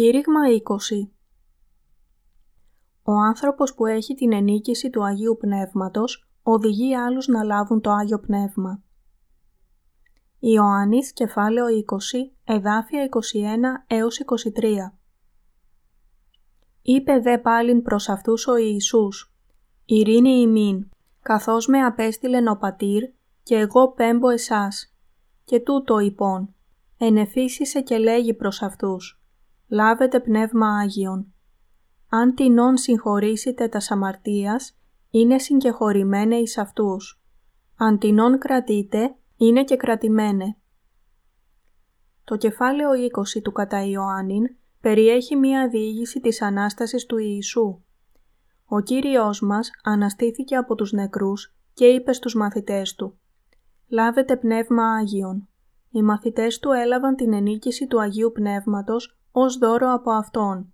Κήρυγμα 20 Ο άνθρωπος που έχει την ενίκηση του Αγίου Πνεύματος οδηγεί άλλους να λάβουν το Άγιο Πνεύμα. Ιωάννης, κεφάλαιο 20, εδάφια 21 έως 23 Είπε δε πάλιν προς αυτούς ο Ιησούς «Ειρήνη ημίν, καθώς με απέστειλεν ο Πατήρ και εγώ πέμπω εσάς. Και τούτο υπόν, ενεφύσισε και λέγει προς αυτούς λάβετε πνεύμα Άγιον. Αν τεινόν συγχωρήσετε τα αμαρτίας, είναι συγκεχωρημένε εις αυτούς. Αν τεινόν κρατείτε, είναι και κρατημένε. Το κεφάλαιο 20 του κατά Ιωάννην περιέχει μία διήγηση της Ανάστασης του Ιησού. Ο Κύριος μας αναστήθηκε από τους νεκρούς και είπε στους μαθητές του «Λάβετε πνεύμα Άγιον». Οι μαθητές του έλαβαν την ενίκηση του Αγίου Πνεύματος ως δώρο από Αυτόν.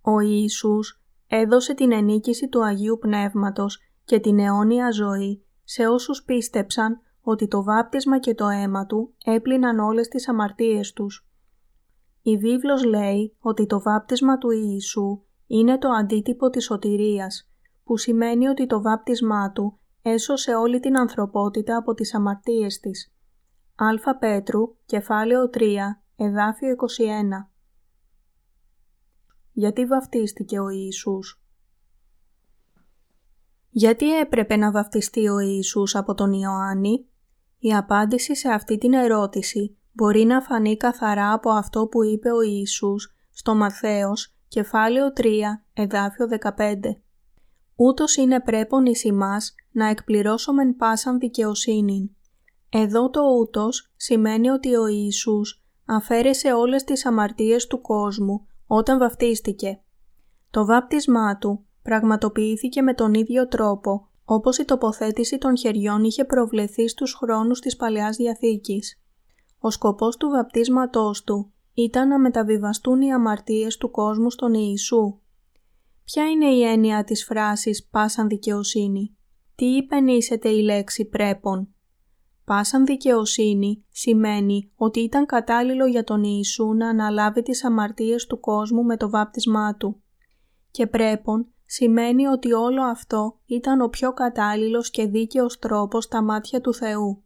Ο Ιησούς έδωσε την ενίκηση του Αγίου Πνεύματος και την αιώνια ζωή σε όσους πίστεψαν ότι το βάπτισμα και το αίμα Του έπλυναν όλες τις αμαρτίες τους. Η βίβλος λέει ότι το βάπτισμα του Ιησού είναι το αντίτυπο της σωτηρίας, που σημαίνει ότι το βάπτισμά Του έσωσε όλη την ανθρωπότητα από τις αμαρτίες της. Α Πέτρου, κεφάλαιο 3, Εδάφιο 21 Γιατί βαφτίστηκε ο Ιησούς; Γιατί έπρεπε να βαφτιστεί ο Ιησούς από τον Ιωάννη; Η απάντηση σε αυτή την ερώτηση μπορεί να φανεί καθαρά από αυτό που είπε ο Ιησούς στο Μαθαίος, κεφάλαιο 3, εδάφιο 15. Ούτως είναι πρέπον εις ημάς να εκπληρώσομεν πάσαν δικαιοσύνην. Εδώ το ούτως σημαίνει ότι ο Ιησούς αφαίρεσε όλες τις αμαρτίες του κόσμου όταν βαφτίστηκε. Το βάπτισμά του πραγματοποιήθηκε με τον ίδιο τρόπο όπως η τοποθέτηση των χεριών είχε προβλεθεί στους χρόνους της Παλαιάς Διαθήκης. Ο σκοπός του βαπτίσματός του ήταν να μεταβιβαστούν οι αμαρτίες του κόσμου στον Ιησού. Ποια είναι η έννοια της φράσης «πάσαν δικαιοσύνη» Τι υπενήσεται η λέξη «πρέπον» Πάσαν δικαιοσύνη σημαίνει ότι ήταν κατάλληλο για τον Ιησού να αναλάβει τις αμαρτίες του κόσμου με το βάπτισμά του. Και πρέπον σημαίνει ότι όλο αυτό ήταν ο πιο κατάλληλος και δίκαιος τρόπος στα μάτια του Θεού.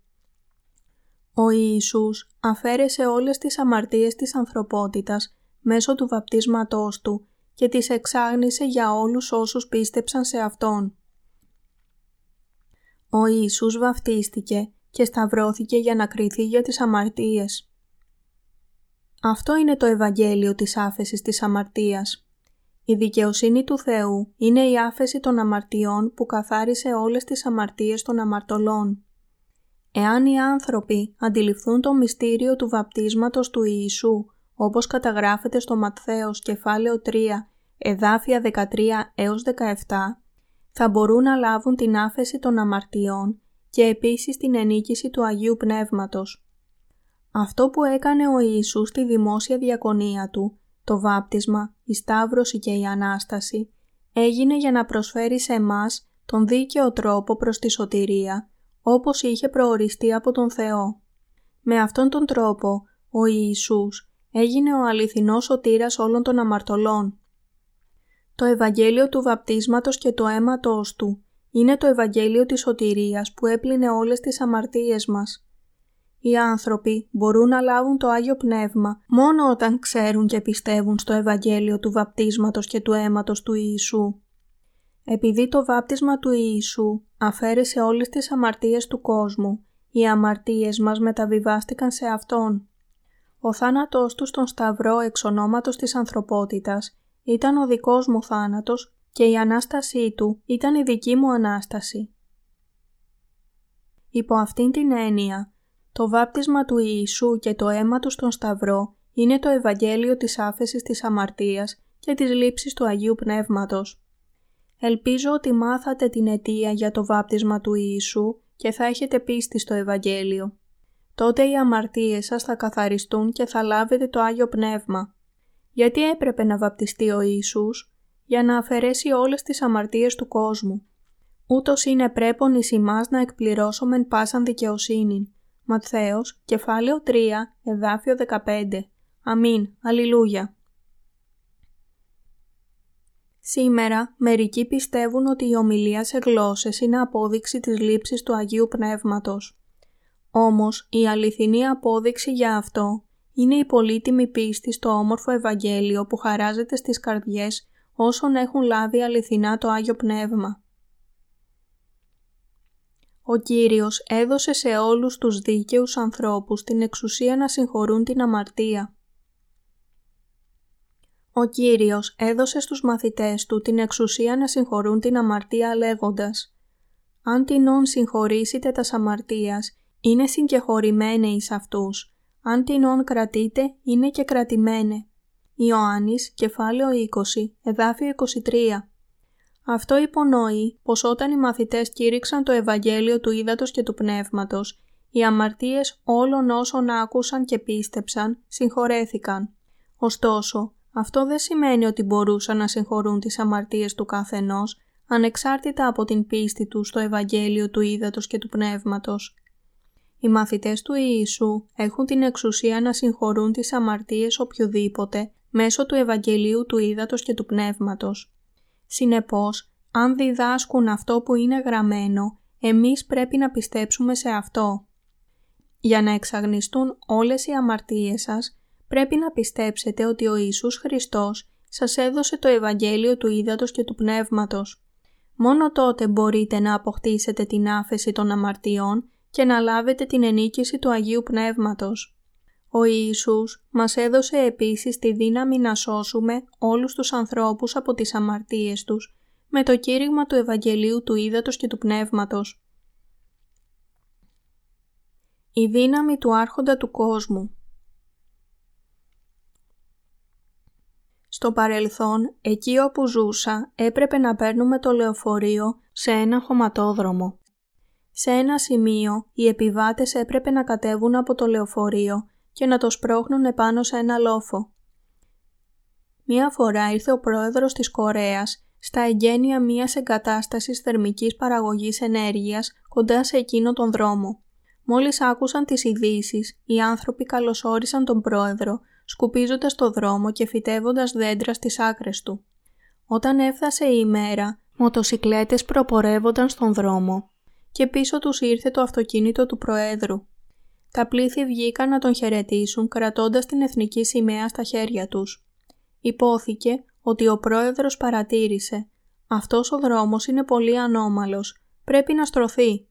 Ο Ιησούς αφαίρεσε όλες τις αμαρτίες της ανθρωπότητας μέσω του βαπτίσματός του και τις εξάγνησε για όλους όσους πίστεψαν σε Αυτόν. Ο Ιησούς βαφτίστηκε και σταυρώθηκε για να κριθεί για τις αμαρτίες. Αυτό είναι το Ευαγγέλιο της άφεσης της αμαρτίας. Η δικαιοσύνη του Θεού είναι η άφεση των αμαρτιών που καθάρισε όλες τις αμαρτίες των αμαρτωλών. Εάν οι άνθρωποι αντιληφθούν το μυστήριο του βαπτίσματος του Ιησού, όπως καταγράφεται στο Ματθαίος κεφάλαιο 3, εδάφια 13 έως 17, θα μπορούν να λάβουν την άφεση των αμαρτιών και επίσης την ενίκηση του Αγίου Πνεύματος. Αυτό που έκανε ο Ιησούς στη δημόσια διακονία του, το βάπτισμα, η Σταύρωση και η Ανάσταση, έγινε για να προσφέρει σε εμάς τον δίκαιο τρόπο προς τη σωτηρία, όπως είχε προοριστεί από τον Θεό. Με αυτόν τον τρόπο, ο Ιησούς έγινε ο αληθινός σωτήρας όλων των αμαρτωλών. Το Ευαγγέλιο του βαπτίσματος και το αίματος του είναι το Ευαγγέλιο της σωτηρίας που έπλυνε όλες τις αμαρτίες μας. Οι άνθρωποι μπορούν να λάβουν το Άγιο Πνεύμα μόνο όταν ξέρουν και πιστεύουν στο Ευαγγέλιο του βαπτίσματος και του αίματος του Ιησού. Επειδή το βάπτισμα του Ιησού αφαίρεσε όλες τις αμαρτίες του κόσμου, οι αμαρτίες μας μεταβιβάστηκαν σε Αυτόν. Ο θάνατός του στον Σταυρό εξ ονόματος της ανθρωπότητας ήταν ο δικός μου θάνατος και η Ανάστασή Του ήταν η δική μου Ανάσταση. Υπό αυτήν την έννοια, το βάπτισμα του Ιησού και το αίμα Του στον Σταυρό είναι το Ευαγγέλιο της άφεσης της αμαρτίας και της λήψης του Αγίου Πνεύματος. Ελπίζω ότι μάθατε την αιτία για το βάπτισμα του Ιησού και θα έχετε πίστη στο Ευαγγέλιο. Τότε οι αμαρτίες σας θα καθαριστούν και θα λάβετε το Άγιο Πνεύμα. Γιατί έπρεπε να βαπτιστεί ο Ιησούς; Για να αφαιρέσει όλες τις αμαρτίες του κόσμου. Ούτως είναι πρέπον εις ημάς να εκπληρώσομεν πάσαν δικαιοσύνη. Ματθαίος, κεφάλαιο 3, εδάφιο 15. Αμήν. Αλληλούια. Σήμερα, μερικοί πιστεύουν ότι η ομιλία σε γλώσσες είναι απόδειξη της λήψης του Αγίου Πνεύματος. Όμως, η αληθινή απόδειξη για αυτό είναι η πολύτιμη πίστη στο όμορφο Ευαγγέλιο που χαράζεται στις καρδιές όσων έχουν λάβει αληθινά το Άγιο Πνεύμα. Ο Κύριος έδωσε σε όλους τους δίκαιους ανθρώπους την εξουσία να συγχωρούν την αμαρτία. Ο Κύριος έδωσε στους μαθητές του την εξουσία να συγχωρούν την αμαρτία λέγοντας «Αν την όν συγχωρήσετε τας αμαρτίας, είναι συγκεχωρημένε εις αυτούς. Αν την όν κρατείτε, είναι και κρατημένε». Ιωάννης, κεφάλαιο 20, εδάφιο 23. Αυτό υπονοεί πως όταν οι μαθητές κήρυξαν το Ευαγγέλιο του Ήδατος και του Πνεύματος, οι αμαρτίες όλων όσων άκουσαν και πίστεψαν συγχωρέθηκαν. Ωστόσο, αυτό δεν σημαίνει ότι μπορούσαν να συγχωρούν τις αμαρτίες του καθενός, ανεξάρτητα από την πίστη τους στο Ευαγγέλιο του Ήδατος και του Πνεύματος. Οι μαθητές του Ιησού έχουν την εξουσία να συγχωρούν τις αμαρτίες οποιοδήποτε μέσω του Ευαγγελίου του Ήδατος και του Πνεύματος. Συνεπώς, αν διδάσκουν αυτό που είναι γραμμένο, εμείς πρέπει να πιστέψουμε σε αυτό. Για να εξαγνιστούν όλες οι αμαρτίες σας, πρέπει να πιστέψετε ότι ο Ιησούς Χριστός σας έδωσε το Ευαγγέλιο του Ήδατος και του Πνεύματος. Μόνο τότε μπορείτε να αποκτήσετε την άφεση των αμαρτιών και να λάβετε την ενίκηση του Αγίου Πνεύματος. Ο Ιησούς μας έδωσε επίσης τη δύναμη να σώσουμε όλους τους ανθρώπους από τις αμαρτίες τους με το κήρυγμα του Ευαγγελίου του Ήδατος και του Πνεύματος. Η δύναμη του Άρχοντα του Κόσμου Στο παρελθόν, εκεί όπου ζούσα, έπρεπε να παίρνουμε το λεωφορείο σε ένα χωματόδρομο. Σε ένα σημείο, οι επιβάτες έπρεπε να κατέβουν από το λεωφορείο και να το σπρώχνουν επάνω σε ένα λόφο. Μία φορά ήρθε ο πρόεδρος της Κορέας στα εγγένεια μίας εγκατάστασης θερμικής παραγωγής ενέργειας κοντά σε εκείνο τον δρόμο. Μόλις άκουσαν τις ειδήσεις, οι άνθρωποι καλωσόρισαν τον πρόεδρο σκουπίζοντας το δρόμο και φυτεύοντας δέντρα στις άκρες του. Όταν έφτασε η ημέρα, μοτοσικλέτες προπορεύονταν στον δρόμο και πίσω τους ήρθε το αυτοκίνητο του Προέδρου. Τα πλήθη βγήκαν να τον χαιρετήσουν κρατώντας την εθνική σημαία στα χέρια τους. Υπόθηκε ότι ο Πρόεδρος παρατήρησε «Αυτός ο δρόμος είναι πολύ ανώμαλος, πρέπει να στρωθεί».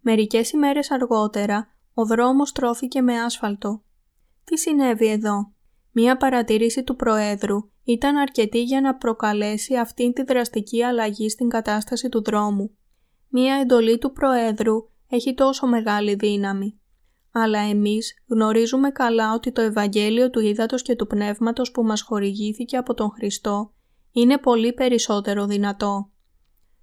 Μερικές ημέρες αργότερα, ο δρόμος στρώθηκε με άσφαλτο. Τι συνέβη εδώ; Μία παρατήρηση του Προέδρου ήταν αρκετή για να προκαλέσει αυτήν τη δραστική αλλαγή στην κατάσταση του δρόμου. Μία εντολή του Προέδρου έχει τόσο μεγάλη δύναμη. Αλλά εμείς γνωρίζουμε καλά ότι το Ευαγγέλιο του Ήδατος και του Πνεύματος που μας χορηγήθηκε από τον Χριστό είναι πολύ περισσότερο δυνατό.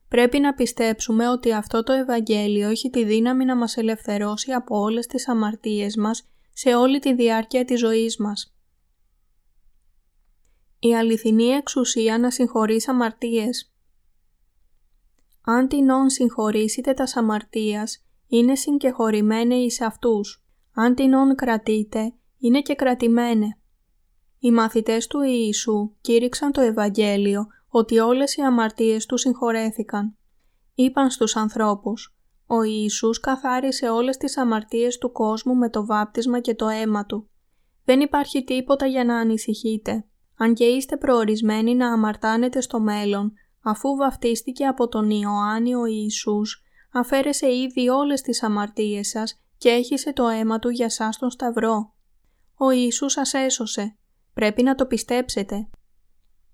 Πρέπει να πιστέψουμε ότι αυτό το Ευαγγέλιο έχει τη δύναμη να μας ελευθερώσει από όλες τις αμαρτίες μας σε όλη τη διάρκεια της ζωής μας. Η αληθινή εξουσία να συγχωρείς αμαρτίες Αν την όν συγχωρήσετε τα αμαρτίας, είναι συγκεχωρημένε εις αυτούς. Αν την όν κρατείτε, είναι και κρατημένε. Οι μαθητές του Ιησού κήρυξαν το Ευαγγέλιο ότι όλες οι αμαρτίες τους συγχωρέθηκαν. Είπαν στους ανθρώπους ο Ιησούς καθάρισε όλες τις αμαρτίες του κόσμου με το βάπτισμα και το αίμα Του. Δεν υπάρχει τίποτα για να ανησυχείτε. Αν και είστε προορισμένοι να αμαρτάνετε στο μέλλον, αφού βαφτίστηκε από τον Ιωάννη ο Ιησούς, αφαίρεσε ήδη όλες τις αμαρτίες σας και έχισε το αίμα Του για σας τον Σταυρό. Ο Ιησούς σας έσωσε. Πρέπει να το πιστέψετε.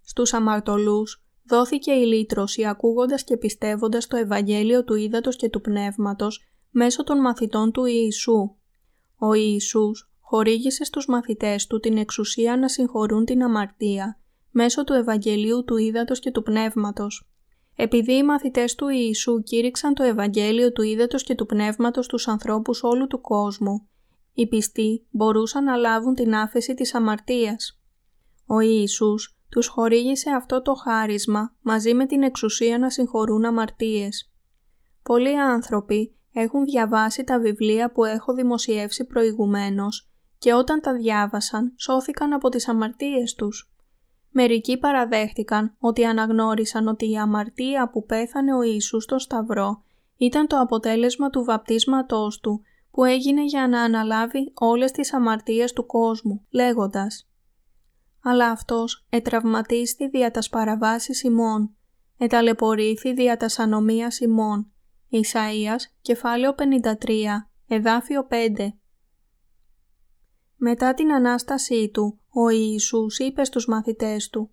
Στους αμαρτωλούς δόθηκε η λύτρωση ακούγοντας και πιστεύοντας το Ευαγγέλιο του Ήδατος και του Πνεύματος μέσω των μαθητών του Ιησού. Ο Ιησούς χορήγησε στους μαθητές του την εξουσία να συγχωρούν την αμαρτία μέσω του Ευαγγελίου του Ήδατος και του Πνεύματος. Επειδή οι μαθητές του Ιησού κήρυξαν το Ευαγγέλιο του Ήδατος και του Πνεύματος στους ανθρώπους όλου του κόσμου, οι πιστοί μπορούσαν να λάβουν την άφεση της αμαρτίας. Ο Ιησούς τους χορήγησε αυτό το χάρισμα μαζί με την εξουσία να συγχωρούν αμαρτίες. Πολλοί άνθρωποι έχουν διαβάσει τα βιβλία που έχω δημοσιεύσει προηγουμένως και όταν τα διάβασαν σώθηκαν από τις αμαρτίες τους. Μερικοί παραδέχτηκαν ότι αναγνώρισαν ότι η αμαρτία που πέθανε ο Ιησούς στο Σταυρό ήταν το αποτέλεσμα του βαπτίσματός του που έγινε για να αναλάβει όλες τις αμαρτίες του κόσμου, λέγοντας «Αλλά αυτός ετραυματίστη δια τας παραβάσεις ημών, εταλαιπωρήθη δια τας ανομίας ημών». Ισαΐας, κεφάλαιο 53, εδάφιο 5 Μετά την Ανάστασή του, ο Ιησούς είπε στους μαθητές του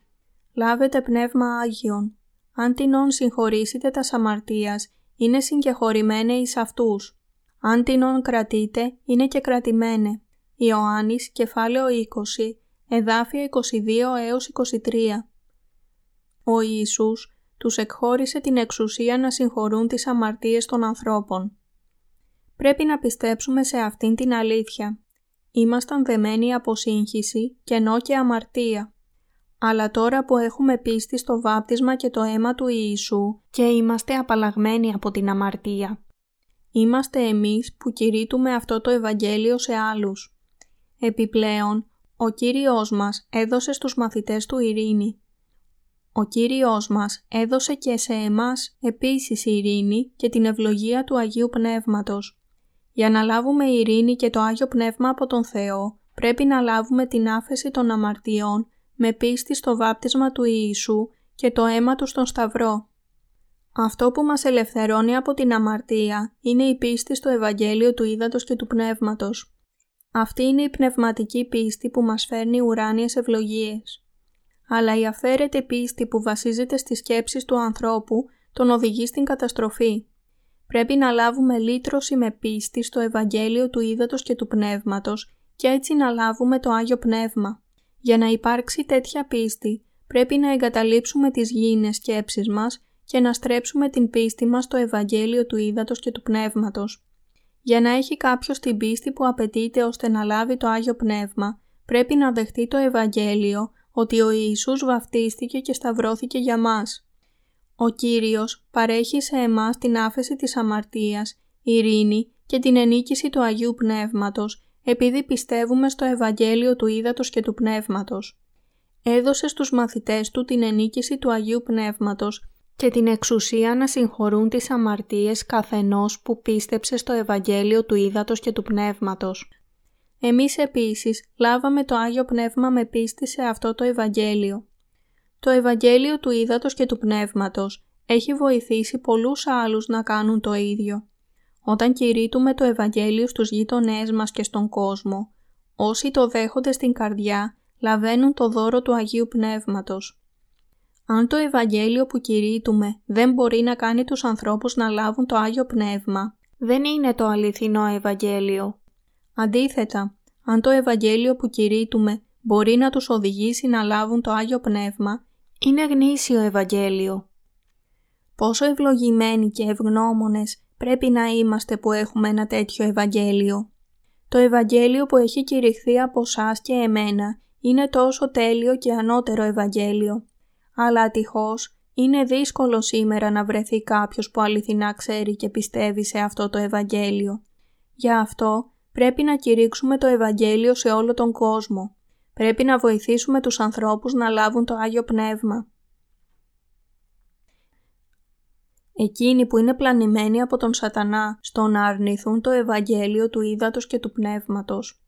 «Λάβετε πνεύμα Άγιον, αν τεινόν συγχωρήσετε τα αμαρτίας, είναι συγκεχωρημένε εις αυτούς. Αν τεινόν κρατείτε, είναι και κρατημένε». Ιωάννης, κεφάλαιο 20, εδάφια 22 έως 23. Ο Ιησούς τους εκχώρησε την εξουσία να συγχωρούν τις αμαρτίες των ανθρώπων. Πρέπει να πιστέψουμε σε αυτήν την αλήθεια ήμασταν δεμένοι από σύγχυση, κενό και αμαρτία. Αλλά τώρα που έχουμε πίστη στο βάπτισμα και το αίμα του Ιησού και είμαστε απαλλαγμένοι από την αμαρτία. Είμαστε εμείς που κηρύττουμε αυτό το Ευαγγέλιο σε άλλους. Επιπλέον, ο Κύριος μας έδωσε στους μαθητές του ειρήνη. Ο Κύριος μας έδωσε και σε εμάς επίσης ειρήνη και την ευλογία του Αγίου Πνεύματος. Για να λάβουμε ειρήνη και το Άγιο Πνεύμα από τον Θεό, πρέπει να λάβουμε την άφεση των αμαρτιών με πίστη στο βάπτισμα του Ιησού και το αίμα του στον Σταυρό. Αυτό που μας ελευθερώνει από την αμαρτία είναι η πίστη στο Ευαγγέλιο του Ήδατος και του Πνεύματος. Αυτή είναι η πνευματική πίστη που μας φέρνει ουράνιες ευλογίες. Αλλά η αφαίρετη πίστη που βασίζεται στις σκέψεις του ανθρώπου τον οδηγεί στην καταστροφή. Πρέπει να λάβουμε λύτρωση με πίστη στο Ευαγγέλιο του Ήδατος και του Πνεύματος και έτσι να λάβουμε το Άγιο Πνεύμα. Για να υπάρξει τέτοια πίστη, πρέπει να εγκαταλείψουμε τις γήινες σκέψεις μας και να στρέψουμε την πίστη μας στο Ευαγγέλιο του Ήδατος και του Πνεύματος. Για να έχει κάποιος την πίστη που απαιτείται ώστε να λάβει το Άγιο Πνεύμα, πρέπει να δεχτεί το Ευαγγέλιο ότι ο Ιησούς βαφτίστηκε και σταυρώθηκε για μας. Ο Κύριος παρέχει σε εμάς την άφεση της αμαρτίας, ειρήνη και την ενίκηση του Αγίου Πνεύματος, επειδή πιστεύουμε στο Ευαγγέλιο του Ήδατος και του Πνεύματος. Έδωσε στους μαθητές του την ενίκηση του Αγίου Πνεύματος και την εξουσία να συγχωρούν τις αμαρτίες καθενός που πίστεψε στο Ευαγγέλιο του Ήδατος και του Πνεύματος. Εμείς επίσης λάβαμε το Άγιο Πνεύμα με πίστη σε αυτό το Ευαγγέλιο. Το Ευαγγέλιο του Ήδατος και του Πνεύματος έχει βοηθήσει πολλούς άλλους να κάνουν το ίδιο. Όταν κηρύττουμε το Ευαγγέλιο στους γείτονές μας και στον κόσμο, όσοι το δέχονται στην καρδιά λαβαίνουν το δώρο του Αγίου Πνεύματος. Αν το Ευαγγέλιο που κηρύττουμε δεν μπορεί να κάνει τους ανθρώπους να λάβουν το Άγιο Πνεύμα, δεν είναι το αληθινό Ευαγγέλιο. Αντίθετα, αν το Ευαγγέλιο που κηρύττουμε μπορεί να τους οδηγήσει να λάβουν το Άγιο Πνεύμα, είναι γνήσιο Ευαγγέλιο. Πόσο ευλογημένοι και ευγνώμονες πρέπει να είμαστε που έχουμε ένα τέτοιο Ευαγγέλιο. Το Ευαγγέλιο που έχει κηρυχθεί από εσά και εμένα είναι τόσο τέλειο και ανώτερο Ευαγγέλιο. Αλλά ατυχώς είναι δύσκολο σήμερα να βρεθεί κάποιος που αληθινά ξέρει και πιστεύει σε αυτό το Ευαγγέλιο. Γι' αυτό πρέπει να κηρύξουμε το Ευαγγέλιο σε όλο τον κόσμο. Πρέπει να βοηθήσουμε τους ανθρώπους να λάβουν το Άγιο Πνεύμα. Εκείνοι που είναι πλανημένοι από τον σατανά στο να αρνηθούν το Ευαγγέλιο του Ήδατος και του Πνεύματος.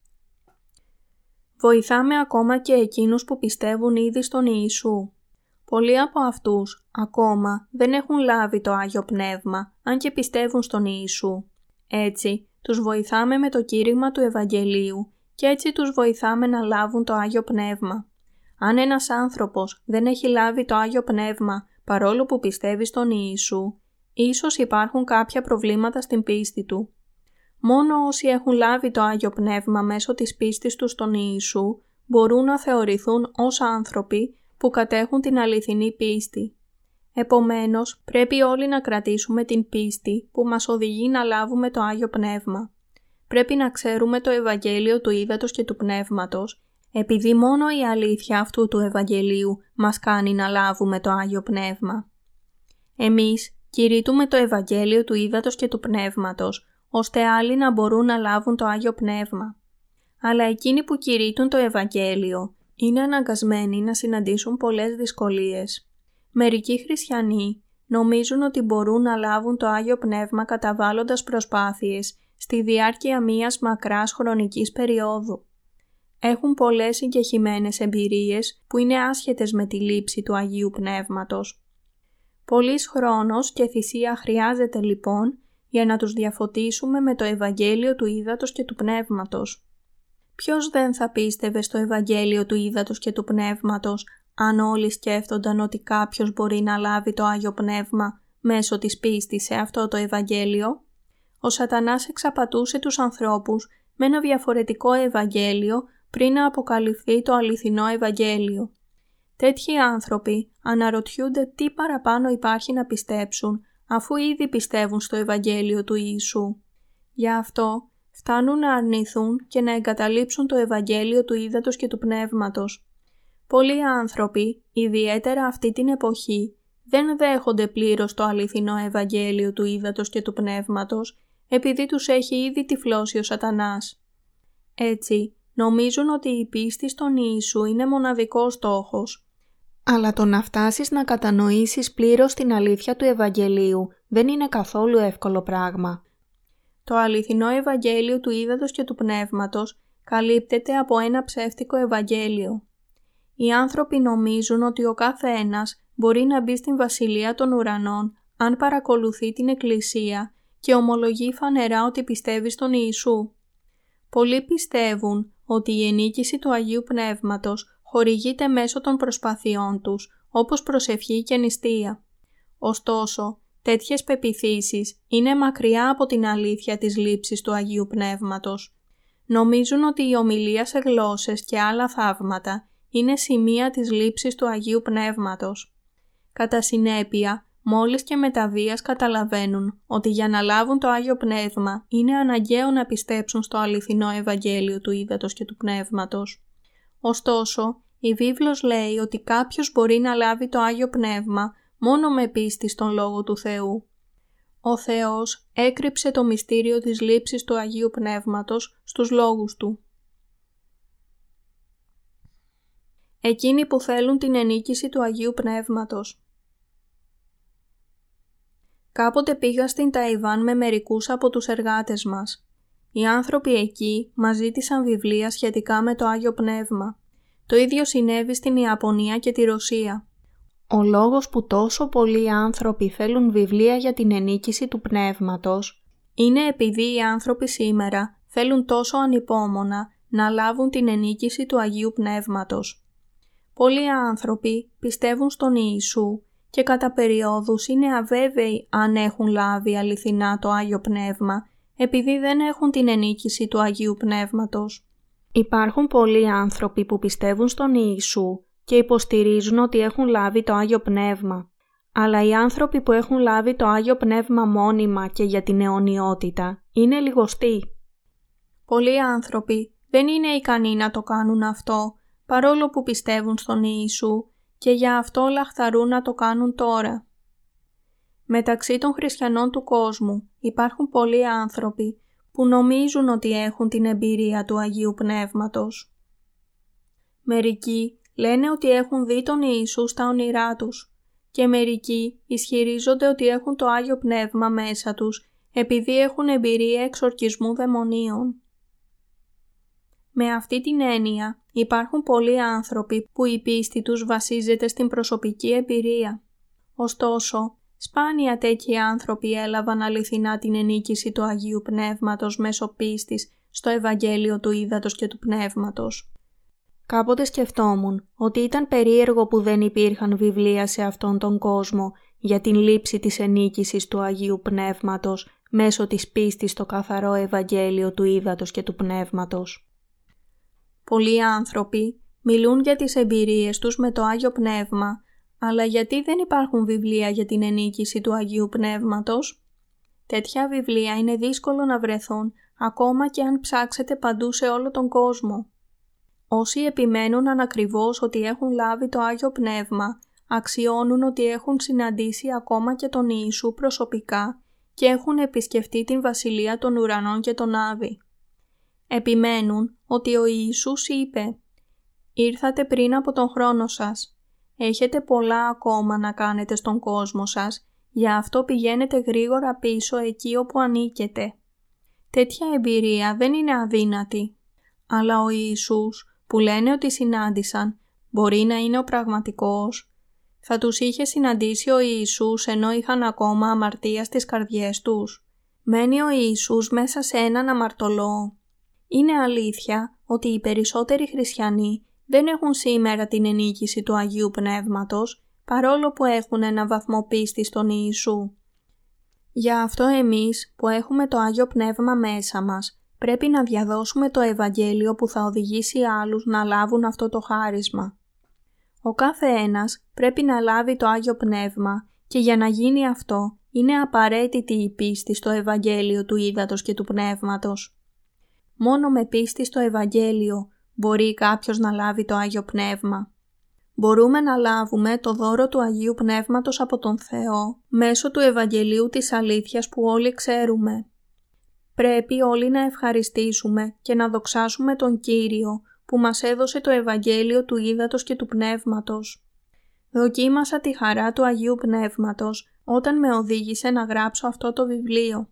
Βοηθάμε ακόμα και εκείνους που πιστεύουν ήδη στον Ιησού. Πολλοί από αυτούς ακόμα δεν έχουν λάβει το Άγιο Πνεύμα, αν και πιστεύουν στον Ιησού. Έτσι, τους βοηθάμε με το κήρυγμα του Ευαγγελίου και έτσι τους βοηθάμε να λάβουν το Άγιο Πνεύμα. Αν ένας άνθρωπος δεν έχει λάβει το Άγιο Πνεύμα παρόλο που πιστεύει στον Ιησού, ίσως υπάρχουν κάποια προβλήματα στην πίστη του. Μόνο όσοι έχουν λάβει το Άγιο Πνεύμα μέσω της πίστης τους στον Ιησού μπορούν να θεωρηθούν ως άνθρωποι που κατέχουν την αληθινή πίστη. Επομένως, πρέπει όλοι να κρατήσουμε την πίστη που μας οδηγεί να λάβουμε το Άγιο Πνεύμα πρέπει να ξέρουμε το Ευαγγέλιο του Ήδατος και του Πνεύματος, επειδή μόνο η αλήθεια αυτού του Ευαγγελίου μας κάνει να λάβουμε το Άγιο Πνεύμα. Εμείς κηρύττουμε το Ευαγγέλιο του Ήδατος και του Πνεύματος, ώστε άλλοι να μπορούν να λάβουν το Άγιο Πνεύμα. Αλλά εκείνοι που κηρύττουν το Ευαγγέλιο είναι αναγκασμένοι να συναντήσουν πολλές δυσκολίες. Μερικοί χριστιανοί νομίζουν ότι μπορούν να λάβουν το Άγιο Πνεύμα καταβάλλοντας προσπάθειες στη διάρκεια μίας μακράς χρονικής περίοδου. Έχουν πολλές συγκεχημένες εμπειρίες που είναι άσχετες με τη λήψη του Αγίου Πνεύματος. Πολύς χρόνος και θυσία χρειάζεται λοιπόν για να τους διαφωτίσουμε με το Ευαγγέλιο του Ήδατος και του Πνεύματος. Ποιος δεν θα πίστευε στο Ευαγγέλιο του Ήδατος και του Πνεύματος αν όλοι σκέφτονταν ότι κάποιος μπορεί να λάβει το Άγιο Πνεύμα μέσω της πίστης σε αυτό το Ευαγγέλιο; Ο σατανάς εξαπατούσε τους ανθρώπους με ένα διαφορετικό Ευαγγέλιο πριν να αποκαλυφθεί το αληθινό Ευαγγέλιο. Τέτοιοι άνθρωποι αναρωτιούνται τι παραπάνω υπάρχει να πιστέψουν αφού ήδη πιστεύουν στο Ευαγγέλιο του Ιησού. Γι' αυτό φτάνουν να αρνηθούν και να εγκαταλείψουν το Ευαγγέλιο του Ήδατος και του Πνεύματος. Πολλοί άνθρωποι, ιδιαίτερα αυτή την εποχή, δεν δέχονται πλήρως το αληθινό Ευαγγέλιο του Ήδατος και του Πνεύματος, επειδή τους έχει ήδη τυφλώσει ο σατανάς. Έτσι, νομίζουν ότι η πίστη στον Ιησού είναι μοναδικός στόχος. Αλλά το να φτάσεις να κατανοήσεις πλήρως την αλήθεια του Ευαγγελίου δεν είναι καθόλου εύκολο πράγμα. Το αληθινό Ευαγγέλιο του Ήδατος και του Πνεύματος καλύπτεται από ένα ψεύτικο Ευαγγέλιο. Οι άνθρωποι νομίζουν ότι ο κάθε ένας μπορεί να μπει στην Βασιλεία των Ουρανών αν παρακολουθεί την Εκκλησία και ομολογεί φανερά ότι πιστεύει στον Ιησού. Πολλοί πιστεύουν ότι η ενίκηση του Αγίου Πνεύματος χορηγείται μέσω των προσπαθειών τους, όπως προσευχή και νηστεία. Ωστόσο, τέτοιες πεπιθήσεις είναι μακριά από την αλήθεια της λήψης του Αγίου Πνεύματος. Νομίζουν ότι η ομιλία σε γλώσσες και άλλα θαύματα είναι σημεία της λήψης του Αγίου Πνεύματος. Κατά συνέπεια, μόλις και μεταβίας καταλαβαίνουν ότι για να λάβουν το Άγιο Πνεύμα είναι αναγκαίο να πιστέψουν στο αληθινό Ευαγγέλιο του Ήδατος και του Πνεύματος. Ωστόσο, η βίβλος λέει ότι κάποιος μπορεί να λάβει το Άγιο Πνεύμα μόνο με πίστη στον Λόγο του Θεού. Ο Θεός έκρυψε το μυστήριο της λήψης του Αγίου Πνεύματος στους λόγους Του. Εκείνοι που θέλουν την ενίκηση του Αγίου Πνεύματος Κάποτε πήγα στην Ταϊβάν με μερικούς από τους εργάτες μας. Οι άνθρωποι εκεί μας ζήτησαν βιβλία σχετικά με το Άγιο Πνεύμα. Το ίδιο συνέβη στην Ιαπωνία και τη Ρωσία. Ο λόγος που τόσο πολλοί άνθρωποι θέλουν βιβλία για την ενίκηση του πνεύματος είναι επειδή οι άνθρωποι σήμερα θέλουν τόσο ανυπόμονα να λάβουν την ενίκηση του Αγίου Πνεύματος. Πολλοί άνθρωποι πιστεύουν στον Ιησού και κατά περιόδους είναι αβέβαιοι αν έχουν λάβει αληθινά το Άγιο Πνεύμα επειδή δεν έχουν την ενίκηση του Αγίου Πνεύματος. Υπάρχουν πολλοί άνθρωποι που πιστεύουν στον Ιησού και υποστηρίζουν ότι έχουν λάβει το Άγιο Πνεύμα. Αλλά οι άνθρωποι που έχουν λάβει το Άγιο Πνεύμα μόνιμα και για την αιωνιότητα είναι λιγοστοί. Πολλοί άνθρωποι δεν είναι ικανοί να το κάνουν αυτό παρόλο που πιστεύουν στον Ιησού και για αυτό λαχθαρούν να το κάνουν τώρα. Μεταξύ των χριστιανών του κόσμου υπάρχουν πολλοί άνθρωποι που νομίζουν ότι έχουν την εμπειρία του Αγίου Πνεύματος. Μερικοί λένε ότι έχουν δει τον Ιησού στα όνειρά τους και μερικοί ισχυρίζονται ότι έχουν το Άγιο Πνεύμα μέσα τους επειδή έχουν εμπειρία εξορκισμού δαιμονίων. Με αυτή την έννοια υπάρχουν πολλοί άνθρωποι που η πίστη τους βασίζεται στην προσωπική εμπειρία. Ωστόσο, σπάνια τέτοιοι άνθρωποι έλαβαν αληθινά την ενίκηση του Αγίου Πνεύματος μέσω πίστης στο Ευαγγέλιο του Ήδατος και του Πνεύματος. Κάποτε σκεφτόμουν ότι ήταν περίεργο που δεν υπήρχαν βιβλία σε αυτόν τον κόσμο για την λήψη της ενίκησης του Αγίου Πνεύματος μέσω της πίστης στο καθαρό Ευαγγέλιο του Ήδατος και του Πνεύματος. Πολλοί άνθρωποι μιλούν για τις εμπειρίες τους με το Άγιο Πνεύμα, αλλά γιατί δεν υπάρχουν βιβλία για την ενίκηση του Αγίου Πνεύματος; Τέτοια βιβλία είναι δύσκολο να βρεθούν ακόμα και αν ψάξετε παντού σε όλο τον κόσμο. Όσοι επιμένουν ανακριβώς ότι έχουν λάβει το Άγιο Πνεύμα, αξιώνουν ότι έχουν συναντήσει ακόμα και τον Ιησού προσωπικά και έχουν επισκεφτεί την Βασιλεία των Ουρανών και τον Άδη επιμένουν ότι ο Ιησούς είπε Ήρθατε πριν από τον χρόνο σας. Έχετε πολλά ακόμα να κάνετε στον κόσμο σας, γι' αυτό πηγαίνετε γρήγορα πίσω εκεί όπου ανήκετε. Τέτοια εμπειρία δεν είναι αδύνατη. Αλλά ο Ιησούς που λένε ότι συνάντησαν μπορεί να είναι ο πραγματικός. Θα τους είχε συναντήσει ο Ιησούς ενώ είχαν ακόμα αμαρτία στις καρδιές τους. Μένει ο Ιησούς μέσα σε έναν αμαρτωλό. Είναι αλήθεια ότι οι περισσότεροι χριστιανοί δεν έχουν σήμερα την ενίκηση του Αγίου Πνεύματος παρόλο που έχουν ένα βαθμό πίστη στον Ιησού. Γι' αυτό εμείς που έχουμε το Άγιο Πνεύμα μέσα μας πρέπει να διαδώσουμε το Ευαγγέλιο που θα οδηγήσει άλλους να λάβουν αυτό το χάρισμα. Ο κάθε ένας πρέπει να λάβει το Άγιο Πνεύμα και για να γίνει αυτό είναι απαραίτητη η πίστη στο Ευαγγέλιο του Ήδατος και του Πνεύματος. Μόνο με πίστη στο Ευαγγέλιο μπορεί κάποιος να λάβει το Άγιο Πνεύμα. Μπορούμε να λάβουμε το δώρο του Αγίου Πνεύματος από τον Θεό μέσω του Ευαγγελίου της αλήθειας που όλοι ξέρουμε. Πρέπει όλοι να ευχαριστήσουμε και να δοξάσουμε τον Κύριο που μας έδωσε το Ευαγγέλιο του Ήδατος και του Πνεύματος. Δοκίμασα τη χαρά του Αγίου Πνεύματος όταν με οδήγησε να γράψω αυτό το βιβλίο.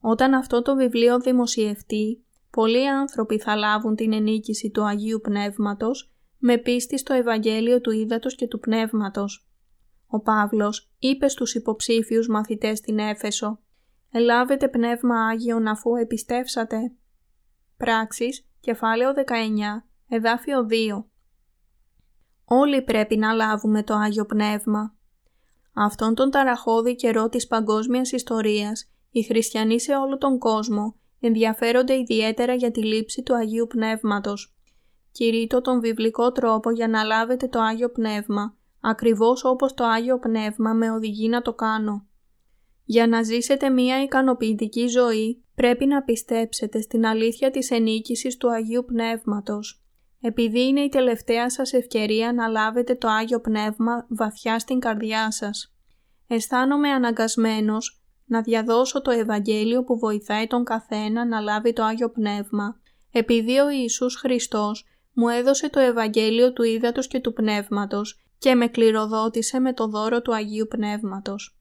Όταν αυτό το βιβλίο δημοσιευτεί, πολλοί άνθρωποι θα λάβουν την ενίκηση του Αγίου Πνεύματος με πίστη στο Ευαγγέλιο του Ήδατος και του Πνεύματος. Ο Παύλος είπε στους υποψήφιους μαθητές στην Έφεσο «Ελάβετε Πνεύμα Άγιον αφού επιστεύσατε». Πράξεις, κεφάλαιο 19, εδάφιο 2 Όλοι πρέπει να λάβουμε το Άγιο Πνεύμα. Αυτόν τον ταραχώδη καιρό της παγκόσμιας ιστορίας, οι χριστιανοί σε όλο τον κόσμο ενδιαφέρονται ιδιαίτερα για τη λήψη του Αγίου Πνεύματος. Κηρύττω τον βιβλικό τρόπο για να λάβετε το Άγιο Πνεύμα, ακριβώς όπως το Άγιο Πνεύμα με οδηγεί να το κάνω. Για να ζήσετε μία ικανοποιητική ζωή, πρέπει να πιστέψετε στην αλήθεια της ενίκησης του Αγίου Πνεύματος. Επειδή είναι η τελευταία σας ευκαιρία να λάβετε το Άγιο Πνεύμα βαθιά στην καρδιά σας. Αισθάνομαι αναγκασμένος να διαδώσω το Ευαγγέλιο που βοηθάει τον καθένα να λάβει το Άγιο Πνεύμα, επειδή ο Ιησούς Χριστός μου έδωσε το Ευαγγέλιο του Ήδατος και του Πνεύματος και με κληροδότησε με το δώρο του Αγίου Πνεύματος.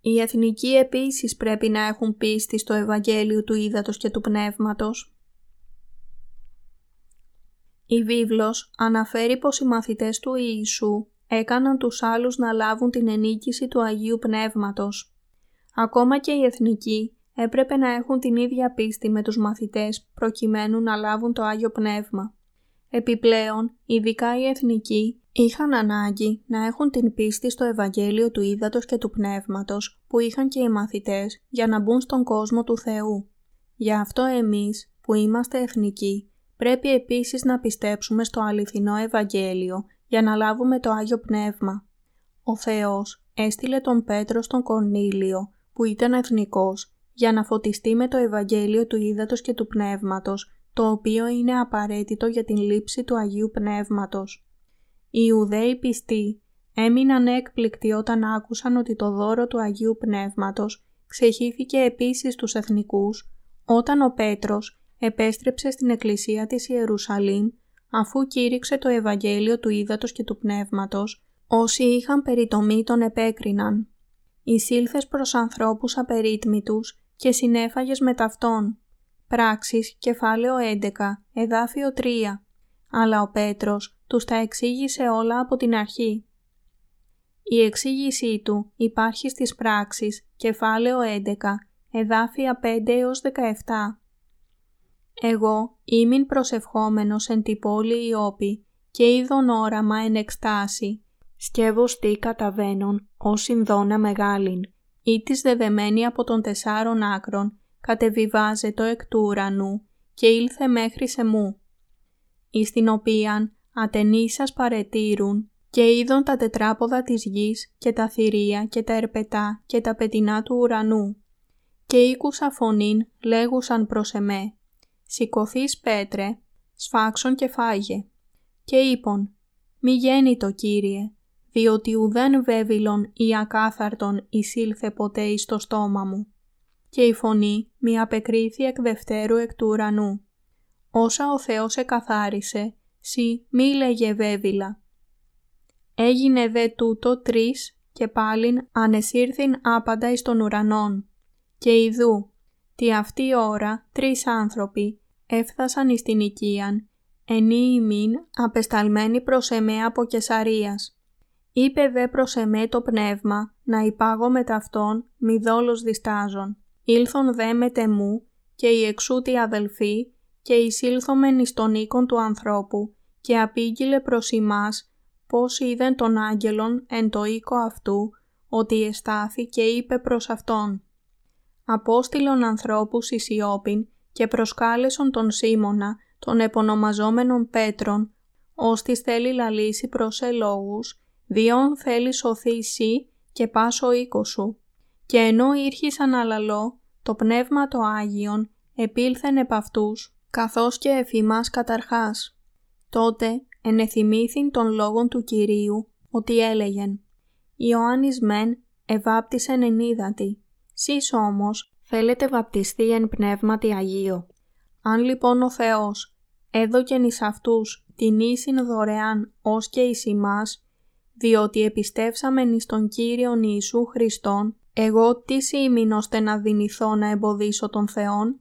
Οι εθνικοί επίσης πρέπει να έχουν πίστη στο Ευαγγέλιο του Ήδατος και του Πνεύματος. Η βίβλος αναφέρει πως οι μαθητές του Ιησού έκαναν τους άλλους να λάβουν την ενίκηση του Αγίου Πνεύματος. Ακόμα και οι εθνικοί έπρεπε να έχουν την ίδια πίστη με τους μαθητές προκειμένου να λάβουν το Άγιο Πνεύμα. Επιπλέον, ειδικά οι εθνικοί είχαν ανάγκη να έχουν την πίστη στο Ευαγγέλιο του Ήδατος και του Πνεύματος που είχαν και οι μαθητές για να μπουν στον κόσμο του Θεού. Γι' αυτό εμείς που είμαστε εθνικοί πρέπει επίσης να πιστέψουμε στο αληθινό Ευαγγέλιο για να λάβουμε το Άγιο Πνεύμα. Ο Θεός έστειλε τον Πέτρο στον Κορνήλιο που ήταν εθνικός για να φωτιστεί με το Ευαγγέλιο του Ήδατος και του Πνεύματος το οποίο είναι απαραίτητο για την λήψη του Αγίου Πνεύματος. Οι Ιουδαίοι πιστοί έμειναν έκπληκτοι όταν άκουσαν ότι το δώρο του Αγίου Πνεύματος ξεχύθηκε επίσης τους εθνικούς όταν ο Πέτρος επέστρεψε στην εκκλησία της Ιερουσαλήμ αφού κήρυξε το Ευαγγέλιο του Ήδατος και του Πνεύματος, όσοι είχαν περιτομή τον επέκριναν. Εισήλθες προς ανθρώπους απερίτμητους και συνέφαγες με ταυτόν. Πράξεις, κεφάλαιο 11, εδάφιο 3. Αλλά ο Πέτρος τους τα εξήγησε όλα από την αρχή. Η εξήγησή του υπάρχει στις πράξεις, κεφάλαιο 11, εδάφια 5 έως 17. Εγώ ήμην προσευχόμενος εν τη πόλη Ιώπη και είδον όραμα εν εκστάση. Σκεύος τι καταβαίνον ως συνδόνα μεγάλην ή της δεδεμένη από των τεσσάρων άκρων κατεβιβάζε το εκ του ουρανού και ήλθε μέχρι σε μου. Εις την οποίαν ατενίσας παρετήρουν και είδον τα τετράποδα της γης και τα θηρία και τα ερπετά και τα πετινά του ουρανού. Και ήκουσα φωνήν λέγουσαν προς εμέ «Σηκωθείς Πέτρε, σφάξον και φάγε». Και είπον «Μη γέννητο Κύριε, διότι ουδέν βέβηλον ή ακάθαρτον εισήλθε ποτέ εις το στόμα μου». Και η φωνή μη απεκρίθη εκ δευτέρου εκ του ουρανού. όσα ο Θεός εκαθάρισε, σι μη λέγε βέβηλα. Έγινε δε τούτο τρεις και πάλιν ανεσύρθην άπαντα εις των ουρανών. Και ιδού, τι αυτή ώρα τρεις άνθρωποι έφτασαν εις την οικίαν, ενή ημίν απεσταλμένοι προς εμέ από Κεσαρίας. Είπε δε προς εμέ το πνεύμα να υπάγω με ταυτόν μη δόλος διστάζων. Ήλθον δε με τεμού και οι εξούτοι αδελφοί και εισήλθομεν εις τον οίκον του ανθρώπου και απήγγειλε προς εμάς πώς είδεν τον άγγελον εν το οίκο αυτού ότι εστάθη και είπε προς αυτόν «Απόστηλον ανθρώπους εις Ιώπην και προσκάλεσον τον Σίμωνα, τον επωνομαζόμενον Πέτρον, ώστις θέλει λαλήσει προς ελόγους, διόν θέλει σωθεί εσύ και πάσο οίκος σου. Και ενώ ήρχισαν αλαλό, το Πνεύμα το Άγιον επήλθεν επ' αυτούς, καθώς και εφημάς καταρχάς. Τότε ενεθυμήθην των λόγων του Κυρίου, ότι έλεγεν «Ιωάννης μεν ευάπτισεν εν ύδατη, σεις όμως θέλετε βαπτιστεί εν πνεύματι Αγίο. Αν λοιπόν ο Θεός έδωκεν εις αυτούς την ίσιν δωρεάν ως και εις ημάς, διότι επιστεύσαμεν εις τον Κύριον Ιησού Χριστόν, εγώ τις σήμην ώστε να δυνηθώ να εμποδίσω τον Θεόν.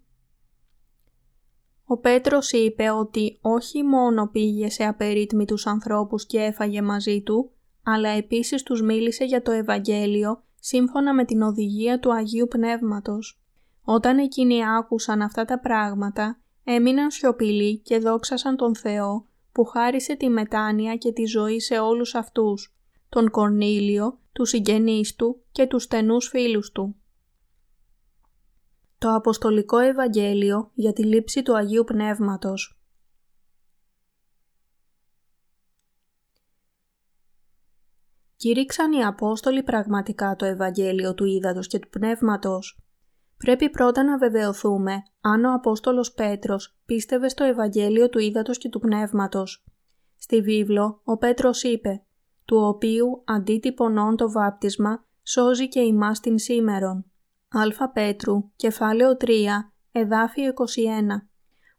Ο Πέτρος είπε ότι όχι μόνο πήγε σε απερίτμητους ανθρώπους και έφαγε μαζί του, αλλά επίσης τους μίλησε για το Ευαγγέλιο σύμφωνα με την οδηγία του Αγίου Πνεύματος. Όταν εκείνοι άκουσαν αυτά τα πράγματα, έμειναν σιωπηλοί και δόξασαν τον Θεό που χάρισε τη μετάνοια και τη ζωή σε όλους αυτούς, τον Κορνήλιο, τους συγγενείς του και τους στενούς φίλους του. Το Αποστολικό Ευαγγέλιο για τη λήψη του Αγίου Πνεύματος Κήρυξαν οι Απόστολοι πραγματικά το Ευαγγέλιο του Ήδατος και του Πνεύματος; Πρέπει πρώτα να βεβαιωθούμε αν ο Απόστολος Πέτρος πίστευε στο Ευαγγέλιο του Ήδατος και του Πνεύματος. Στη βίβλο ο Πέτρος είπε «του οποίου αντίτυπωνών το βάπτισμα σώζει και ημάς την σήμερον». Α Πέτρου, κεφάλαιο 3, εδάφιο 21.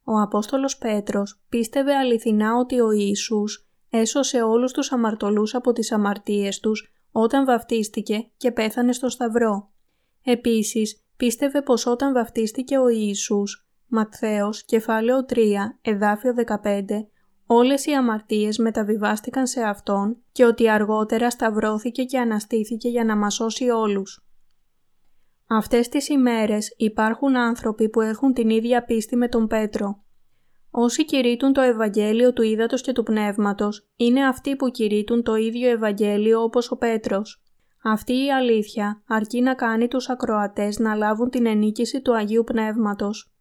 Ο Απόστολος Πέτρος πίστευε αληθινά ότι ο Ιησούς έσωσε όλους τους αμαρτωλούς από τις αμαρτίες τους όταν βαφτίστηκε και πέθανε στο Σταυρό. Επίσης, πίστευε πως όταν βαφτίστηκε ο Ιησούς, Ματθαίος, κεφάλαιο 3, εδάφιο 15, όλες οι αμαρτίες μεταβιβάστηκαν σε Αυτόν και ότι αργότερα σταυρώθηκε και αναστήθηκε για να μας σώσει όλους. Αυτές τις ημέρες υπάρχουν άνθρωποι που έχουν την ίδια πίστη με τον Πέτρο. Όσοι κηρύττουν το Ευαγγέλιο του Ήδατος και του Πνεύματος είναι αυτοί που κηρύττουν το ίδιο Ευαγγέλιο όπως ο Πέτρος. Αυτή η αλήθεια αρκεί να κάνει τους ακροατές να λάβουν την ενίκηση του Αγίου Πνεύματος.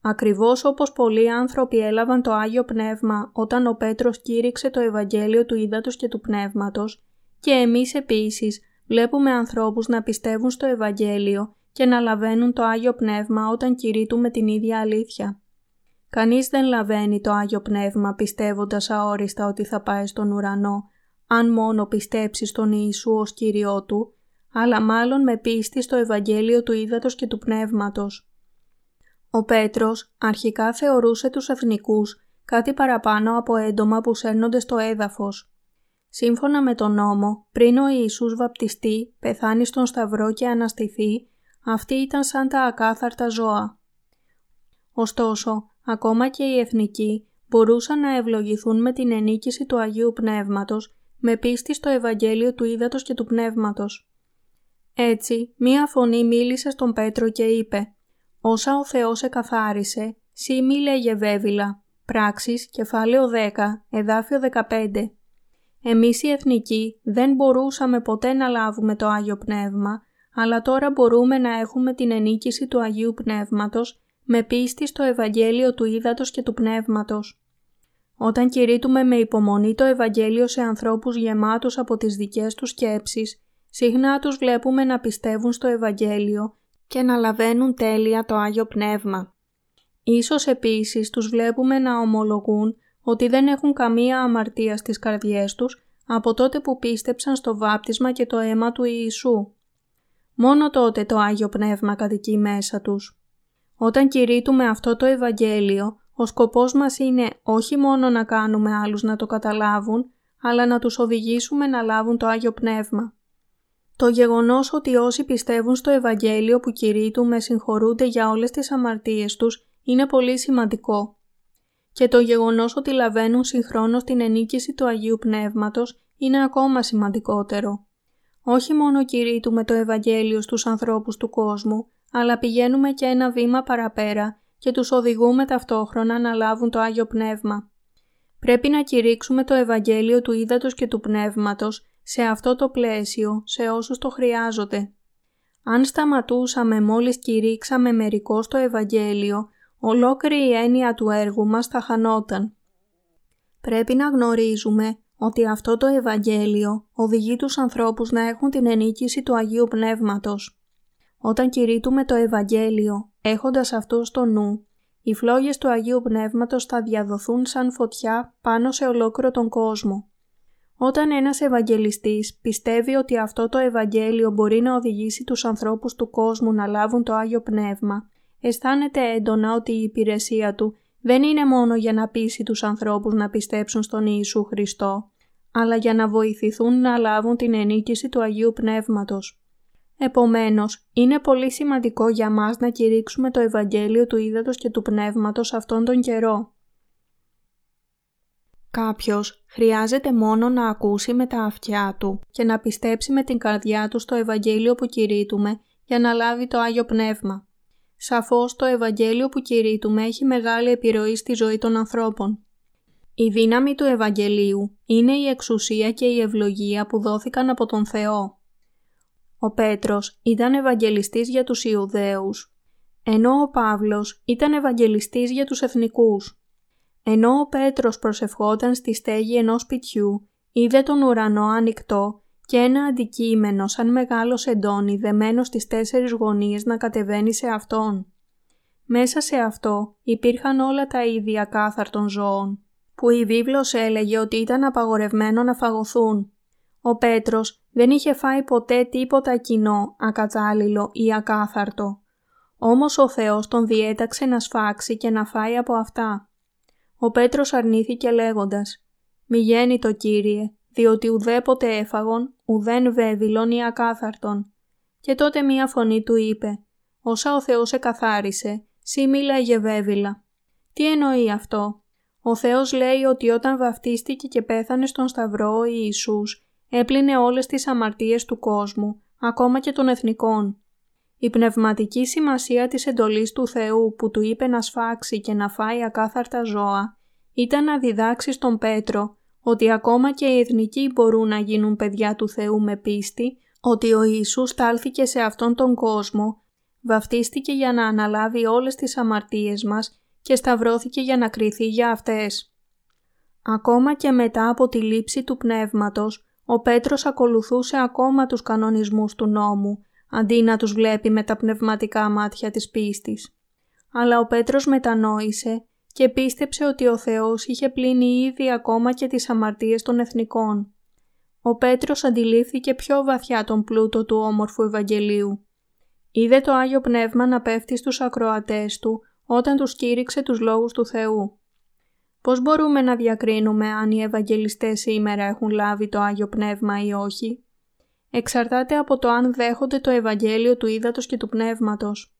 Ακριβώς όπως πολλοί άνθρωποι έλαβαν το Άγιο Πνεύμα όταν ο Πέτρος κήρυξε το Ευαγγέλιο του Ήδατος και του Πνεύματος και εμείς επίσης βλέπουμε ανθρώπους να πιστεύουν στο Ευαγγέλιο και να λαβαίνουν το Άγιο Πνεύμα όταν κηρύττουμε την ίδια αλήθεια. Κανείς δεν λαβαίνει το Άγιο Πνεύμα πιστεύοντας αόριστα ότι θα πάει στον ουρανό, αν μόνο πιστέψει στον Ιησού ως Κύριό Του, αλλά μάλλον με πίστη στο Ευαγγέλιο του Ήδατος και του Πνεύματος. Ο Πέτρος αρχικά θεωρούσε τους εθνικούς κάτι παραπάνω από έντομα που σέρνονται στο έδαφος. Σύμφωνα με τον νόμο, πριν ο Ιησούς βαπτιστεί, πεθάνει στον Σταυρό και αναστηθεί, αυτοί ήταν σαν τα ακάθαρτα ζώα. Ωστόσο, ακόμα και οι εθνικοί μπορούσαν να ευλογηθούν με την ενίκηση του Αγίου Πνεύματος με πίστη στο Ευαγγέλιο του Ήδατος και του Πνεύματος. Έτσι, μία φωνή μίλησε στον Πέτρο και είπε «Όσα ο Θεός εκαθάρισε, σύ μη λέγε βέβηλα». Πράξεις, κεφάλαιο 10, εδάφιο 15. Εμείς οι εθνικοί δεν μπορούσαμε ποτέ να λάβουμε το Άγιο Πνεύμα, αλλά τώρα μπορούμε να έχουμε την ενίκηση του Αγίου Πνεύματος με πίστη στο Ευαγγέλιο του Ήδατος και του Πνεύματος. Όταν κηρύττουμε με υπομονή το Ευαγγέλιο σε ανθρώπους γεμάτους από τις δικές τους σκέψεις, συχνά τους βλέπουμε να πιστεύουν στο Ευαγγέλιο και να λαβαίνουν τέλεια το Άγιο Πνεύμα. Ίσως επίσης τους βλέπουμε να ομολογούν ότι δεν έχουν καμία αμαρτία στις καρδιές τους από τότε που πίστεψαν στο βάπτισμα και το αίμα του Ιησού. Μόνο τότε το Άγιο Πνεύμα κατοικεί μέσα τους. Όταν κηρύττουμε αυτό το Ευαγγέλιο, Ο σκοπός μας είναι όχι μόνο να κάνουμε άλλους να το καταλάβουν, αλλά να τους οδηγήσουμε να λάβουν το Άγιο Πνεύμα. Το γεγονός ότι όσοι πιστεύουν στο Ευαγγέλιο που κηρύττουμε συγχωρούνται για όλες τις αμαρτίες τους είναι πολύ σημαντικό. Και το γεγονός ότι λαβαίνουν συγχρόνως την ενίκηση του Αγίου Πνεύματος είναι ακόμα σημαντικότερο. Όχι μόνο κηρύττουμε το Ευαγγέλιο στους ανθρώπους του κόσμου, αλλά πηγαίνουμε και ένα βήμα παραπέρα και τους οδηγούμε ταυτόχρονα να λάβουν το Άγιο Πνεύμα. Πρέπει να κηρύξουμε το Ευαγγέλιο του Ήδατος και του Πνεύματος σε αυτό το πλαίσιο, σε όσους το χρειάζονται. Αν σταματούσαμε μόλις κηρύξαμε μερικώς το Ευαγγέλιο, ολόκληρη η έννοια του έργου μας θα χανόταν. Πρέπει να γνωρίζουμε ότι αυτό το Ευαγγέλιο οδηγεί τους ανθρώπους να έχουν την ενίκηση του Αγίου Πνεύματος. Όταν κηρύττουμε το Ευαγγέλιο, έχοντας αυτό στο νου, οι φλόγες του Αγίου Πνεύματος θα διαδοθούν σαν φωτιά πάνω σε ολόκληρο τον κόσμο. Όταν ένας Ευαγγελιστής πιστεύει ότι αυτό το Ευαγγέλιο μπορεί να οδηγήσει τους ανθρώπους του κόσμου να λάβουν το Άγιο Πνεύμα, αισθάνεται έντονα ότι η υπηρεσία του δεν είναι μόνο για να πείσει τους ανθρώπους να πιστέψουν στον Ιησού Χριστό, αλλά για να βοηθηθούν να λάβουν την ενίκηση του Αγίου Πνεύματος. Επομένως, είναι πολύ σημαντικό για μας να κηρύξουμε το Ευαγγέλιο του Ήδατος και του Πνεύματος αυτόν τον καιρό. Κάποιος χρειάζεται μόνο να ακούσει με τα αυτιά του και να πιστέψει με την καρδιά του στο Ευαγγέλιο που κηρύττουμε για να λάβει το Άγιο Πνεύμα. Σαφώς το Ευαγγέλιο που κηρύττουμε έχει μεγάλη επιρροή στη ζωή των ανθρώπων. Η δύναμη του Ευαγγελίου είναι η εξουσία και η ευλογία που δόθηκαν από τον Θεό. Ο Πέτρος ήταν Ευαγγελιστής για τους Ιουδαίους, ενώ ο Παύλος ήταν Ευαγγελιστής για τους Εθνικούς. Ενώ ο Πέτρος προσευχόταν στη στέγη ενός σπιτιού, είδε τον ουρανό ανοιχτό και ένα αντικείμενο σαν μεγάλος σεντόνι δεμένο στις τέσσερις γωνίες να κατεβαίνει σε αυτόν. Μέσα σε αυτό υπήρχαν όλα τα ίδια κάθαρτων ζώων, που η βίβλος έλεγε ότι ήταν απαγορευμένο να φαγωθούν. Ο Πέτρος δεν είχε φάει ποτέ τίποτα κοινό, ακατάλληλο ή ακάθαρτο. Όμως ο Θεός τον διέταξε να σφάξει και να φάει από αυτά. Ο Πέτρος αρνήθηκε λέγοντας «Μη γέννη το Κύριε, διότι ουδέποτε έφαγον, ουδέν βέβηλον ή ακάθαρτον. Και τότε μία φωνή του είπε «Όσα ο Θεός εκαθάρισε, σύ μίλαγε βέβηλα». Τι εννοεί αυτό; Ο Θεός λέει ότι όταν βαφτίστηκε και πέθανε στον Σταυρό ο Ιησούς, έπλυνε όλες τις αμαρτίες του κόσμου, ακόμα και των εθνικών. Η πνευματική σημασία της εντολής του Θεού που του είπε να σφάξει και να φάει ακάθαρτα ζώα, ήταν να διδάξει στον Πέτρο ότι ακόμα και οι εθνικοί μπορούν να γίνουν παιδιά του Θεού με πίστη, ότι ο Ιησούς στάλθηκε σε αυτόν τον κόσμο, βαφτίστηκε για να αναλάβει όλες τις αμαρτίες μας και σταυρώθηκε για να κριθεί για αυτές. Ακόμα και μετά από τη λήψη του πνεύματος, ο Πέτρος ακολουθούσε ακόμα τους κανονισμούς του νόμου, αντί να τους βλέπει με τα πνευματικά μάτια της πίστης. Αλλά ο Πέτρος μετανόησε και πίστεψε ότι ο Θεός είχε πλύνει ήδη ακόμα και τις αμαρτίες των εθνικών. Ο Πέτρος αντιλήφθηκε πιο βαθιά τον πλούτο του όμορφου Ευαγγελίου. Είδε το Άγιο Πνεύμα να πέφτει στους ακροατές του όταν τους κήρυξε τους λόγους του Θεού. Πώς μπορούμε να διακρίνουμε αν οι Ευαγγελιστές σήμερα έχουν λάβει το Άγιο Πνεύμα ή όχι; Εξαρτάται από το αν δέχονται το Ευαγγέλιο του Ήδατος και του Πνεύματος.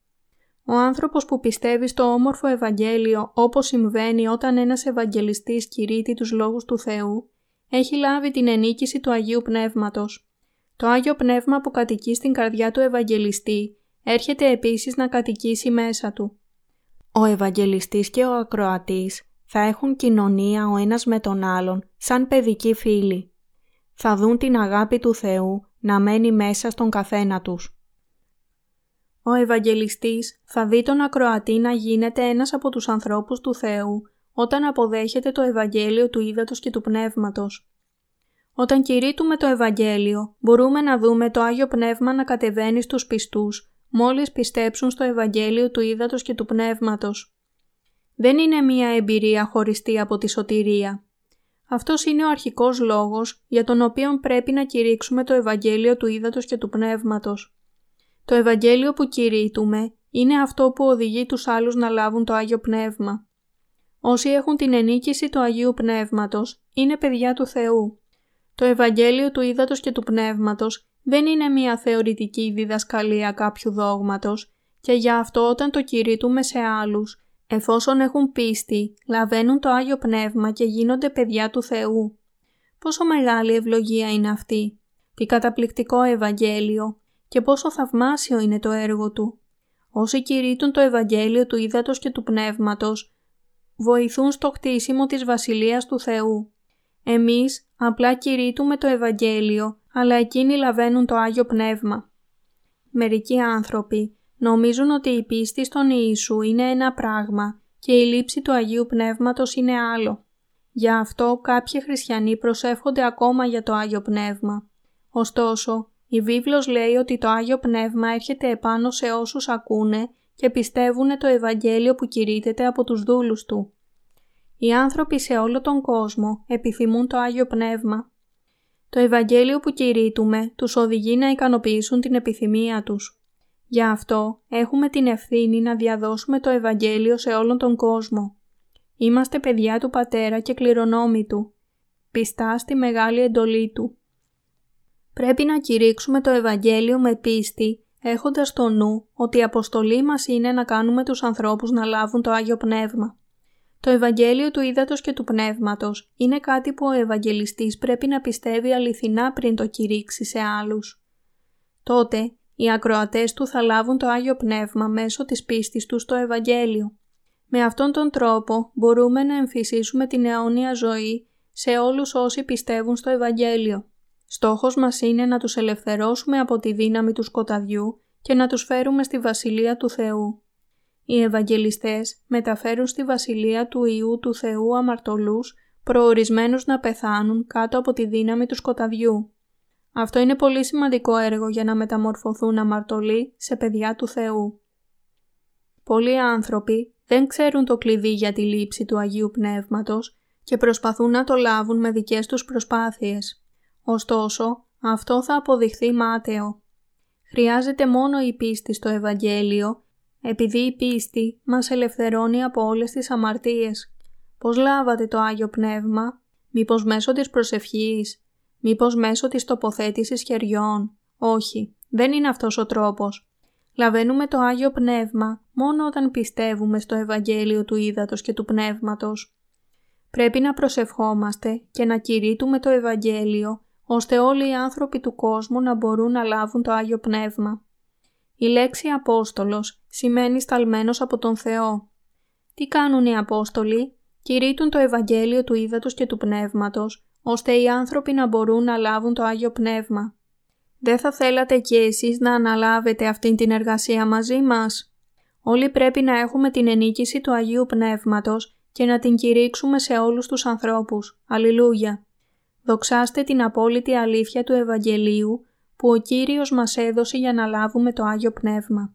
Ο άνθρωπος που πιστεύει στο όμορφο Ευαγγέλιο όπως συμβαίνει όταν ένας Ευαγγελιστής κηρύττει τους λόγους του Θεού, έχει λάβει την ενίκηση του Αγίου Πνεύματος. Το Άγιο Πνεύμα που κατοικεί στην καρδιά του Ευαγγελιστή έρχεται επίσης να κατοικήσει μέσα του. Ο Ευαγγελιστής και ο Ακροατής θα έχουν κοινωνία ο ένας με τον άλλον σαν παιδικοί φίλοι. Θα δουν την αγάπη του Θεού να μένει μέσα στον καθένα τους ο Ευαγγελιστής θα δει τον ακροατή να γίνεται ένας από τους ανθρώπους του Θεού όταν αποδέχεται το Ευαγγέλιο του Ήδατος και του Πνεύματος. Όταν κηρύττουμε το Ευαγγέλιο, μπορούμε να δούμε το Άγιο Πνεύμα να κατεβαίνει στους πιστούς, μόλις πιστέψουν στο Ευαγγέλιο του Ήδατος και του Πνεύματος. Δεν είναι μία εμπειρία χωριστή από τη σωτηρία. Αυτός είναι ο αρχικός λόγος για τον οποίο πρέπει να κηρύξουμε το Ευαγγέλιο του Ήδατος και του Πνεύματος. Το Ευαγγέλιο που κηρύττουμε είναι αυτό που οδηγεί τους άλλους να λάβουν το Άγιο Πνεύμα. Όσοι έχουν την ενίκηση του Αγίου Πνεύματος είναι παιδιά του Θεού. Το Ευαγγέλιο του Ήδατος και του Πνεύματος δεν είναι μια θεωρητική διδασκαλία κάποιου δόγματος και γι' αυτό όταν το κηρύττουμε σε άλλους, εφόσον έχουν πίστη, λαβαίνουν το Άγιο Πνεύμα και γίνονται παιδιά του Θεού. Πόσο μεγάλη ευλογία είναι αυτή, τι καταπληκτικό Ευαγγέλιο και πόσο θαυμάσιο είναι το έργο του. Όσοι κηρύττουν το Ευαγγέλιο του Ήδατος και του Πνεύματος, βοηθούν στο χτίσιμο της Βασιλείας του Θεού. Εμείς απλά κηρύττουμε το Ευαγγέλιο, αλλά εκείνοι λαβαίνουν το Άγιο Πνεύμα. Μερικοί άνθρωποι νομίζουν ότι η πίστη στον Ιησού είναι ένα πράγμα και η λήψη του Αγίου Πνεύματος είναι άλλο. Γι' αυτό κάποιοι χριστιανοί προσεύχονται ακόμα για το Άγιο Πνεύμα. Ωστόσο, η βίβλος λέει ότι το Άγιο Πνεύμα έρχεται επάνω σε όσους ακούνε και πιστεύουν το Ευαγγέλιο που κηρύττεται από τους δούλους Του. Οι άνθρωποι σε όλο τον κόσμο επιθυμούν το Άγιο Πνεύμα. Το Ευαγγέλιο που κηρύττουμε τους οδηγεί να ικανοποιήσουν την επιθυμία τους. Γι' αυτό έχουμε την ευθύνη να διαδώσουμε το Ευαγγέλιο σε όλον τον κόσμο. Είμαστε παιδιά του Πατέρα και κληρονόμοι Του, πιστά στη μεγάλη εντολή Του. Πρέπει να κηρύξουμε το Ευαγγέλιο με πίστη, έχοντας στο νου ότι η αποστολή μας είναι να κάνουμε τους ανθρώπους να λάβουν το Άγιο Πνεύμα. Το Ευαγγέλιο του Ήδατος και του Πνεύματος είναι κάτι που ο Ευαγγελιστής πρέπει να πιστεύει αληθινά πριν το κηρύξει σε άλλους. Τότε, οι ακροατές του θα λάβουν το Άγιο Πνεύμα μέσω της πίστης τους στο Ευαγγέλιο. Με αυτόν τον τρόπο μπορούμε να εμφυσίσουμε την αιώνια ζωή σε όλους όσοι πιστεύουν στο Ευαγγέλιο. Στόχος μας είναι να τους ελευθερώσουμε από τη δύναμη του σκοταδιού και να τους φέρουμε στη Βασιλεία του Θεού. Οι Ευαγγελιστές μεταφέρουν στη Βασιλεία του Ιού του Θεού αμαρτωλούς προορισμένους να πεθάνουν κάτω από τη δύναμη του σκοταδιού. Αυτό είναι πολύ σημαντικό έργο για να μεταμορφωθούν αμαρτωλοί σε παιδιά του Θεού. Πολλοί άνθρωποι δεν ξέρουν το κλειδί για τη λήψη του Αγίου Πνεύματος και προσπαθούν να το λάβουν με δικές τους προσπάθειες. Ωστόσο, αυτό θα αποδειχθεί μάταιο. Χρειάζεται μόνο η πίστη στο Ευαγγέλιο, επειδή η πίστη μας ελευθερώνει από όλες τις αμαρτίες. Πώς λάβατε το Άγιο Πνεύμα, μήπως μέσω της προσευχής, μήπως μέσω της τοποθέτησης χεριών. Όχι, δεν είναι αυτός ο τρόπος. Λαβαίνουμε το Άγιο Πνεύμα μόνο όταν πιστεύουμε στο Ευαγγέλιο του Ήδατος και του Πνεύματος. Πρέπει να προσευχόμαστε και να κηρύττουμε το Ευαγγέλιο ώστε όλοι οι άνθρωποι του κόσμου να μπορούν να λάβουν το Άγιο Πνεύμα. Η λέξη Απόστολος σημαίνει σταλμένος από τον Θεό. Τι κάνουν οι Απόστολοι; Κηρύττουν το Ευαγγέλιο του Ήδατος και του Πνεύματος, ώστε οι άνθρωποι να μπορούν να λάβουν το Άγιο Πνεύμα. Δεν θα θέλατε και εσείς να αναλάβετε αυτήν την εργασία μαζί μας; Όλοι πρέπει να έχουμε την ενίκηση του Αγίου Πνεύματος και να την κηρύξουμε σε όλους τους ανθρώπους. Αλληλούια! Δοξάστε την απόλυτη αλήθεια του Ευαγγελίου που ο Κύριος μας έδωσε για να λάβουμε το Άγιο Πνεύμα.